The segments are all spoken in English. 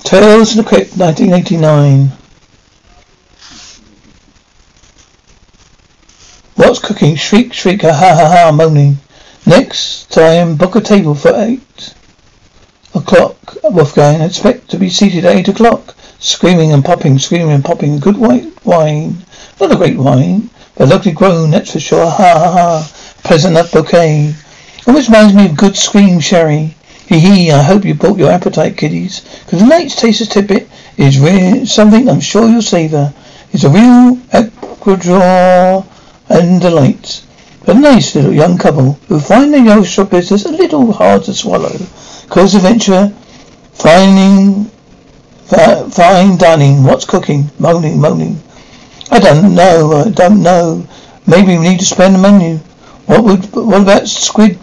Tales from the Crypt, 1989. What's cooking? Shriek, shriek, ha ha ha ha, moaning. Next time, book a table for eight o'clock, Wolfgang. Expect to be seated at eight o'clock. Screaming and popping, screaming and popping. Good white wine. Not a great wine, but locally grown, that's for sure. Ha ha ha. Pleasant enough bouquet. Always reminds me of good scream sherry. Hee hee, I hope you brought your appetite, kiddies. Cause tonight's taster's tidbit is real, something I'm sure you'll savor. It's a real Ecuador and delight. A nice little young couple who find the young shop business a little hard to swallow. Close adventure, finding, uh, fine dining, what's cooking, moaning, moaning. I don't know, I don't know. Maybe we need to spend the menu. What would, what about squid,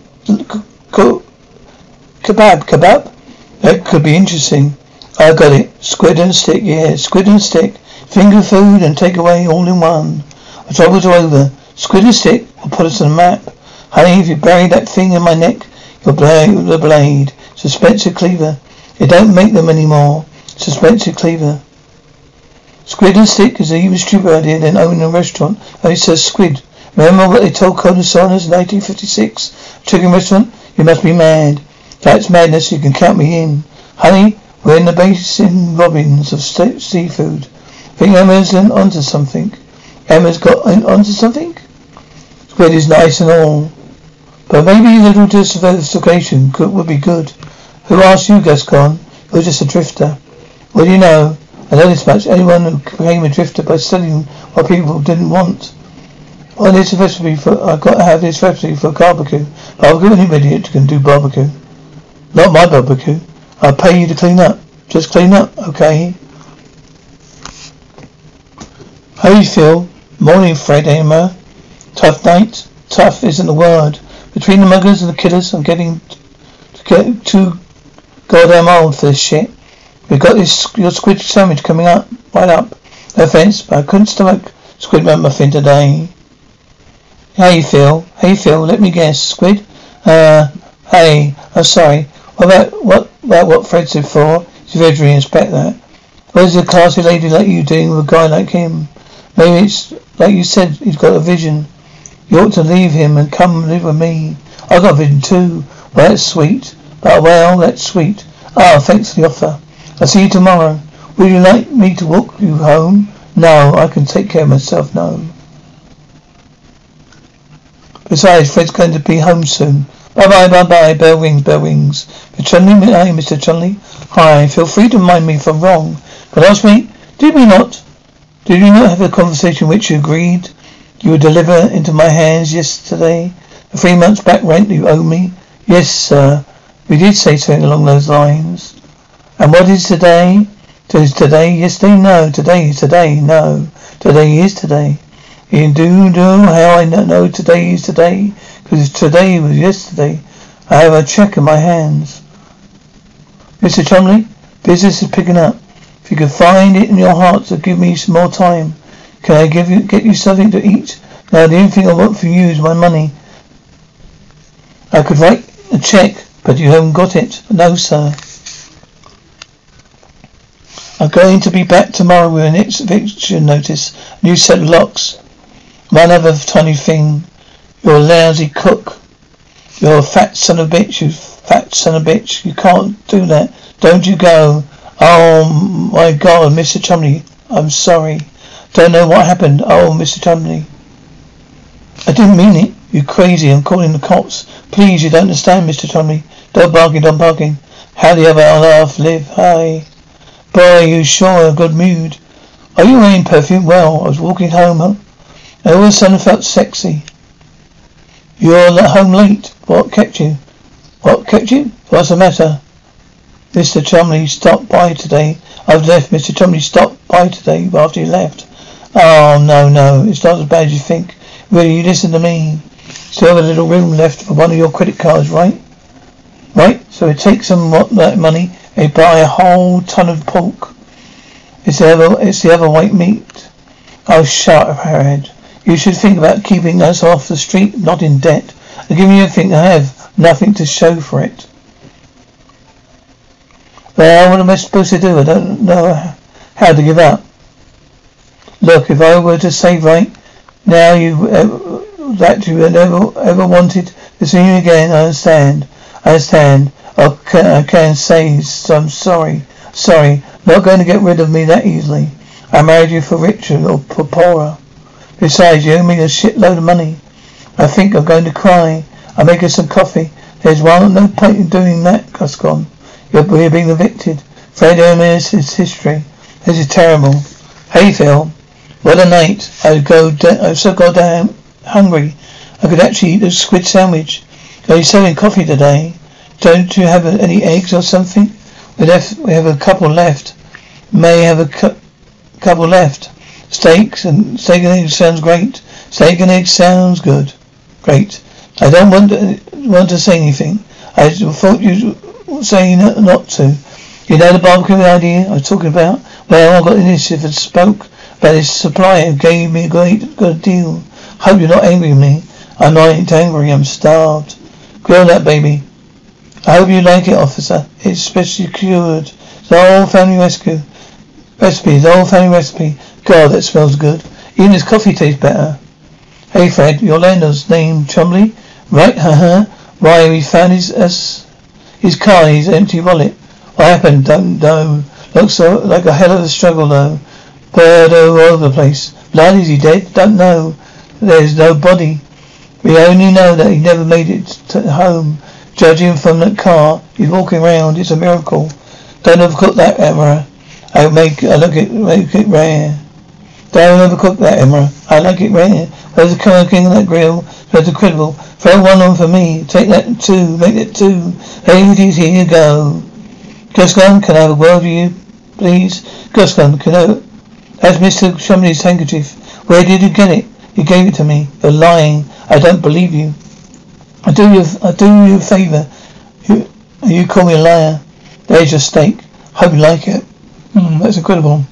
kebab, kebab? That could be interesting. I got it. Squid and stick, yeah, squid and stick. Finger food and take away all in one. Troubles are over. Squid and stick will put us on the map. Honey, if you bury that thing in my neck, you'll blade the blade. Suspensor cleaver. It don't make them anymore. Suspensor cleaver. Squid and stick is an even stupider idea than owning a restaurant. Only says squid. Remember what they told Colonel Sanders in 1956? Chicken restaurant? You must be mad. That's madness. You can count me in. Honey, we're in the Baskin-Robbins of seafood. Think Emma's onto something. Emma's got onto something? Squid is nice and all. But maybe a little diversification could, would be good. Who asked you, Gaston? You're just a drifter. Well, you know? I know this much. Anyone who became a drifter by studying what people didn't want. Well, this recipe for I've got to have this recipe for barbecue. Barbecue any idiot can do barbecue. Not my barbecue. I'll pay you to clean up. Just clean up, okay? How you feel? Morning, Fred Emma. Tough night? Tough isn't the word. Between the muggers and the killers, I'm getting to get too goddamn old for this shit. We've got this your squid sandwich coming up, right up. No offense, but I couldn't stomach squid muffin today. How you feel? How you feel? Let me guess. Squid? Uh, hey, I'm sorry. What about what about what Fred said for? He's very respect that. What is a classy lady like you doing with a guy like him? Maybe it's like you said, he's got a vision. You ought to leave him and come live with me. I got a vision too. Well, that's sweet. But well, that's sweet. Ah, thanks for the offer. I'll see you tomorrow. Would you like me to walk you home? No, I can take care of myself. No. Besides, Fred's going to be home soon. Bye bye, bye bye. Bell rings, bell rings. Mr. Chumley, hi, Mr. Chumley. Hi. Feel free to remind me if I'm wrong. But ask me, did we not? Did we not have a conversation which you agreed you would deliver into my hands yesterday? The three months back rent you owe me? Yes, sir. We did say something along those lines. And what is today? Is today yesterday? No. Today is today? No. Today is today. You do know how I know today is today? Because today was yesterday. I have a check in my hands. Mr. Chumley, business is picking up. If you could find it in your heart to give me some more time, can I give you get you something to eat? Now the only thing I want from you is my money. I could write a check, but you haven't got it. No, sir. I'm going to be back tomorrow with an eviction notice, new set of locks. One other tiny thing. You're a lousy cook. You're a fat son of a bitch, you fat son of a bitch. You can't do that. Don't you go. Oh my god, Mr. Chumley, I'm sorry. Don't know what happened. Oh, Mr. Chumley. I didn't mean it. You crazy. I'm calling the cops. Please, you don't understand, Mr. Chumley. Don't barking, don't barking. How the other half live? Hi. Boy, you sure a good mood. Are you wearing perfume? Well, I was walking home, huh? And all of a sudden felt sexy. You're not home late. What kept you? What kept you? What's the matter? Mr. Chumley stopped by today. I've left. Mr. Chumley stopped by today after you left. Oh, no, no. It's not as bad as you think. Really, you listen to me. Still have a little room left for one of your credit cards, right? Right? So it takes some what, that money and buy a whole ton of pork. It's the other, it's the other white meat. Oh, shut her head. You should think about keeping us off the street, not in debt. i give you everything I have, nothing to show for it. Well, what am I supposed to do? I don't know how to give up. Look, if I were to say right now you uh, that you never ever wanted to see me again, I understand. I understand. I can, I can say I'm sorry. Sorry. Not going to get rid of me that easily. I married you for richer or for poorer. Besides, you owe me a shitload of money. I think I'm going to cry. I'll make us some coffee. There's one, no point in doing that, Gaston. You're, you're being evicted. Fred Hermes' history. This is terrible. Hey, Phil. What a night. I go. Da- I'm so goddamn hungry. I could actually eat a squid sandwich. Are you selling coffee today? Don't you have any eggs or something? We left. We have a couple left. May have a cu- couple left. Steaks and steak and eggs sounds great. Steak and eggs sounds good. Great. I don't want to, want to say anything. I thought you were saying not to. You know the barbecue idea I was talking about? Well, I got initiative and spoke about this supplier gave me a great good deal. Hope you're not angry with me. I'm not angry, I'm starved. Grill that baby. I hope you like it, officer. It's specially cured. An old family rescue. Recipe, an old family recipe. God, that smells good. Even his coffee tastes better. Hey Fred, your landlord's name Chumley? Right, haha. Why, we found his, his car, his empty wallet. What happened? Don't know. Looks so, like a hell of a struggle though. Bird all over the place. Blood, is he dead? Don't know. There's no body. We only know that he never made it to home. Judging from that car, he's walking around. It's a miracle. Don't overcook that, Emma. I'll make I look it make it rare. Don't overcook that, Emma. I like it rare. Where's the color king of that grill? That's incredible. Throw one on for me. Take that two. Make it two. Ladies, here you go. Gaston, can I have a word with you, please? Gaston, can I... That's Mr. Chumley's handkerchief. Where did you get it? You gave it to me. You're lying. I don't believe you. I do you, I do you a favour. You, you call me a liar. There's your steak. Hope you like it. Mm, that's incredible.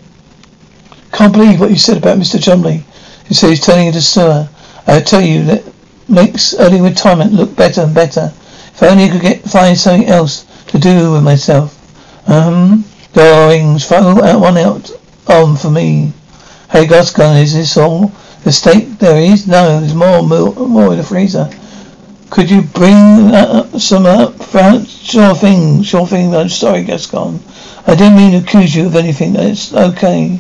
Can't believe what you said about Mr. Chumley. You say he's turning into sewer. I tell you that makes early retirement look better and better. If only I could get find something else to do with myself. Um, darlings, throw out one out on for me. Hey, Gaston, is this all? The steak there is? No, there's more, more, more in the freezer. Could you bring uh, some up front? Sure thing, sure thing. I'm sorry, Gaston. I didn't mean to accuse you of anything. It's okay.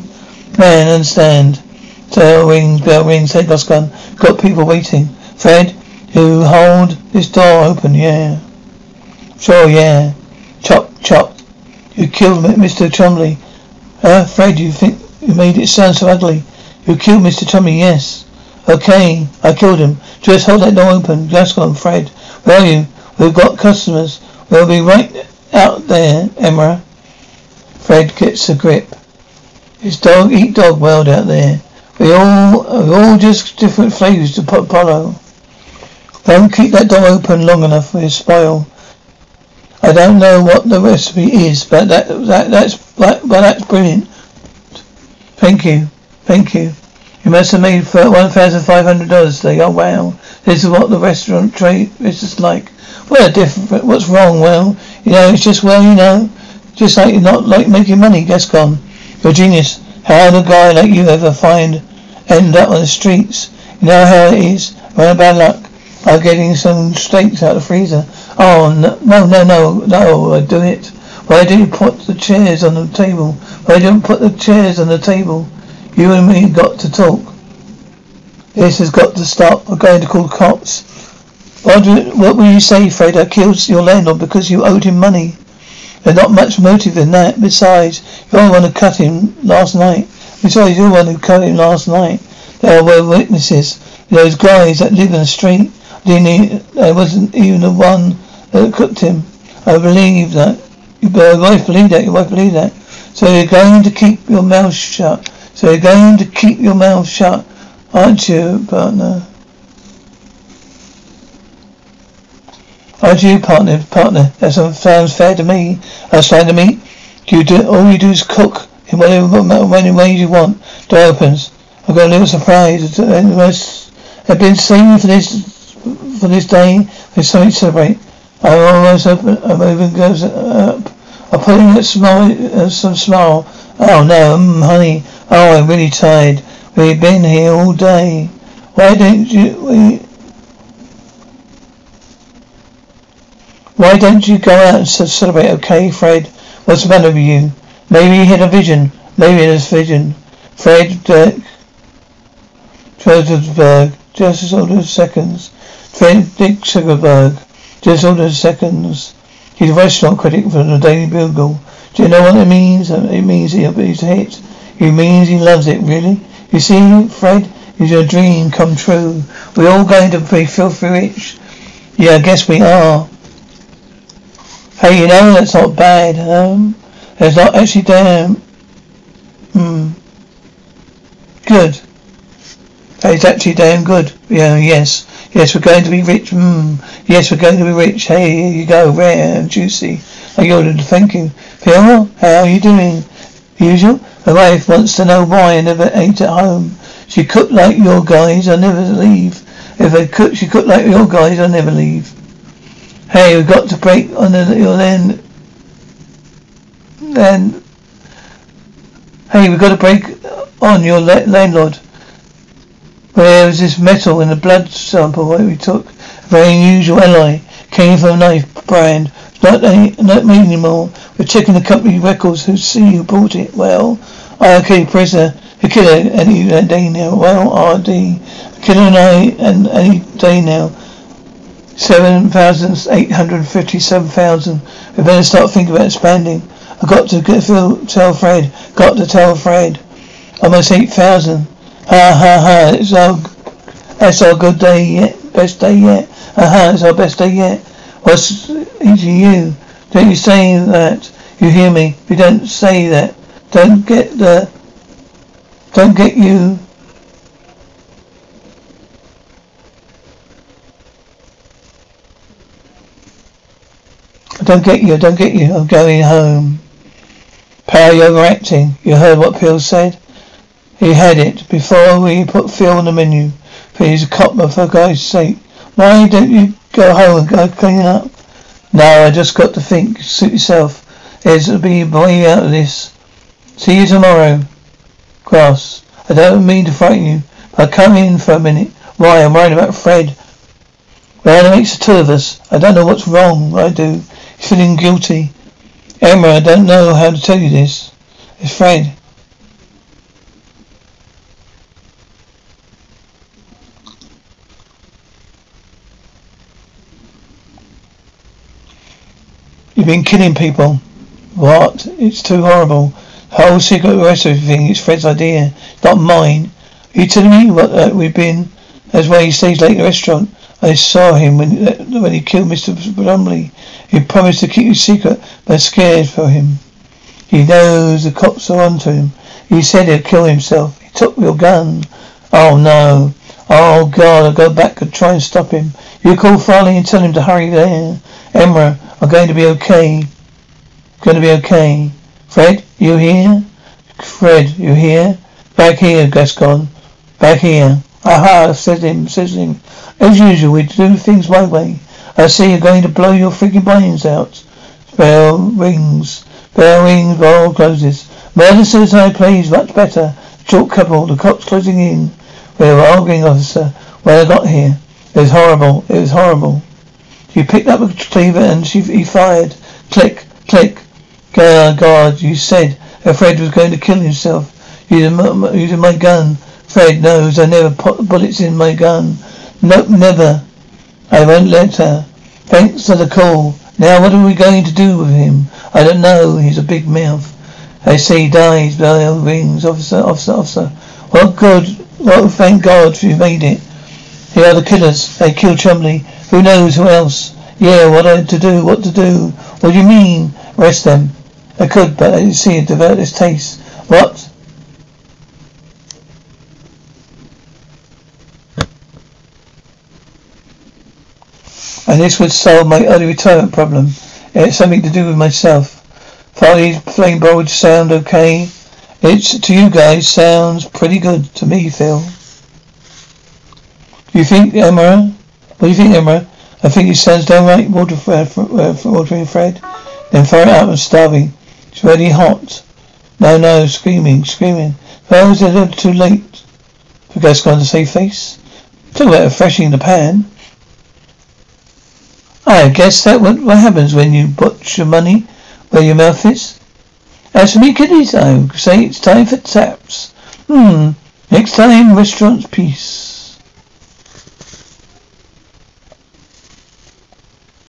Man, understand. Bell rings, bell rings. Hey, Gaston, got people waiting. Fred, you hold this door open, yeah. Sure, yeah. Chop, chop. You killed Mr. Chumley. Uh, Fred, you think you made it sound so ugly. You killed Mr. Chumley, yes. Okay, I killed him. Just hold that door open. Gaston, Fred. Where are you? We've got customers. We'll be right out there, Emma. Fred gets a grip. It's dog eat dog world out there. We all we all just different flavors to Apollo. Don't keep that door open long enough, we'll spoil. I don't know what the recipe is, but that that that's but that's brilliant. Thank you, thank you. You must have made one thousand five hundred dollars today. Oh wow, this is what the restaurant trade is just like. Well, different. What's wrong? Well, you know, it's just well, you know, just like you're not like making money. Gaston, you're a genius. How did a guy like you ever find end up on the streets? You know how it is. Well, bad luck. I'm getting some steaks out of the freezer. Oh, no, no, no, no, I do it. Why do you put the chairs on the table? Why don't you put the chairs on the table? You and me got to talk. This has got to stop. I'm going to call the cops. What, do, what will you say, Fred? I killed your landlord because you owed him money. There's not much motive in that. Besides, you're the one who cut him last night. Besides, you're the one who cut him last night. There were witnesses. Those guys that live in the street. Didn't I wasn't even the one that cooked him. I believe that. Your wife believed that. Your wife believed that. So you're going to keep your mouth shut. So you're going to keep your mouth shut, aren't you, partner? Aren't you, partner? Partner, that sounds fair to me. That's fine to me. You do all you do is cook in whatever way you want. Door opens. I've got a little surprise. I've been saving for this for this day. There's something to celebrate. I almost open, I'm even goes up. I put in a smile, uh, some smile. Oh no, mm, honey. Oh, I'm really tired. We've been here all day. Why don't you? We, why don't you go out and celebrate? Okay, Fred. What's the matter with you? Maybe he had a vision. Maybe it was a vision. Fred Dirk Trezersberg. Just as as seconds. Fred Dick Sugarberg. Just as seconds. He's a restaurant critic for the Daily Bugle. Do you know what it means? Uh, it means he's a hit. It means he loves it, really. You see, Fred, is your dream come true. We're all going to be filthy rich. Yeah, I guess we are. Hey, you know, that's not bad, um, it's not actually damn, hmm, good. It's actually damn good. Yeah, yes. Yes, we're going to be rich. Hmm. Yes, we're going to be rich. Hey, here you go. Rare and juicy. I ordered. Thank you. Phil, how are you doing? Usual. My wife wants to know why I never ate at home. She cooked like your guys. I never leave. If I cook, she cooked like your guys. I never leave. Hey, we've got to break on the, your land. Then, hey, we've got to break on your landlord. Where was this metal in the blood sample that we took? A very unusual alloy. Came from a knife brand. Not, any, not me anymore. We're checking the company records who see who bought it. Well, I okay, prisoner. The killer any uh, day now. Well, RD. The killer and I and any day now. Seven thousand eight hundred fifty-seven thousand. We better start thinking about expanding. I got to get, tell Fred. Got to tell Fred. Almost eight thousand. Ha ha ha, it's our, that's our good day yet, best day yet. Ha ha, it's our best day yet. What's you? Don't you say that? You hear me? If you don't say that, don't get the, don't get you. Don't get you, I don't get you. I'm going home. Power, you're overacting. You heard what Phil said? He had it before we put Phil on the menu. Please, copper, for God's sake. Why don't you go home and go clean up? No, I just got to think. Suit yourself. There's a way out of this. See you tomorrow. Cross. I don't mean to frighten you, but come in for a minute. Why? I'm worried about Fred. Well, it makes the two of us. I don't know what's wrong. I do. Feeling guilty. Emma, I don't know how to tell you this. It's Fred. You've been killing people. What? It's too horrible. The whole secret recipe thing is Fred's idea, not mine. Are you telling me what uh, we've been? That's why he stays late at the restaurant. I saw him when uh, when he killed Mr. Brumley. He promised to keep his secret, I'm scared for him. He knows the cops are onto him. He said he'd kill himself. He took your gun. Oh no. Oh God, I'll go back and try and stop him. You call Farley and tell him to hurry there. Emma, I'm going to be okay. Going to be okay. Fred, you here? Fred, you here? Back here, Gaston. Back here. Aha, says him, says him. As usual, we do things my way. I see you're going to blow your freaking brains out. Bell rings. Bell rings, bell closes. Murder suicide plays much better. Short couple, the cops closing in. We're arguing, officer. When I got here. It was horrible. It was horrible. She picked up a cleaver and she he fired. Click, click. God, God, you said that Fred was going to kill himself using my, using my gun. Fred knows I never put bullets in my gun. Nope, never. I won't let her. Thanks for the call. Now what are we going to do with him? I don't know. He's a big mouth. I say he dies. Bell rings. Officer, officer, officer. What good? Well, thank God you made it. Here are the killers. They killed Chumley. Who knows who else? Yeah, what I to do, what to do. What do you mean? Arrest them. I could, but I see develop its taste. What? And this would solve my early retirement problem. It had something to do with myself. Farley's flame would sound okay. It's to you guys sounds pretty good to me, Phil. Do you think, Emma? What do you think, Emma? I think it sounds downright water, uh, uh, Walter and Fred. Then throw it up and starving. It's already hot. No, no, screaming, screaming. Well, is it too late for Gaston to save face? Talk about refreshing the pan. I guess that what, what happens when you put your money where your mouth is. As for me kiddies, I say it's time for taps. Hmm. Next time, restaurants, peace.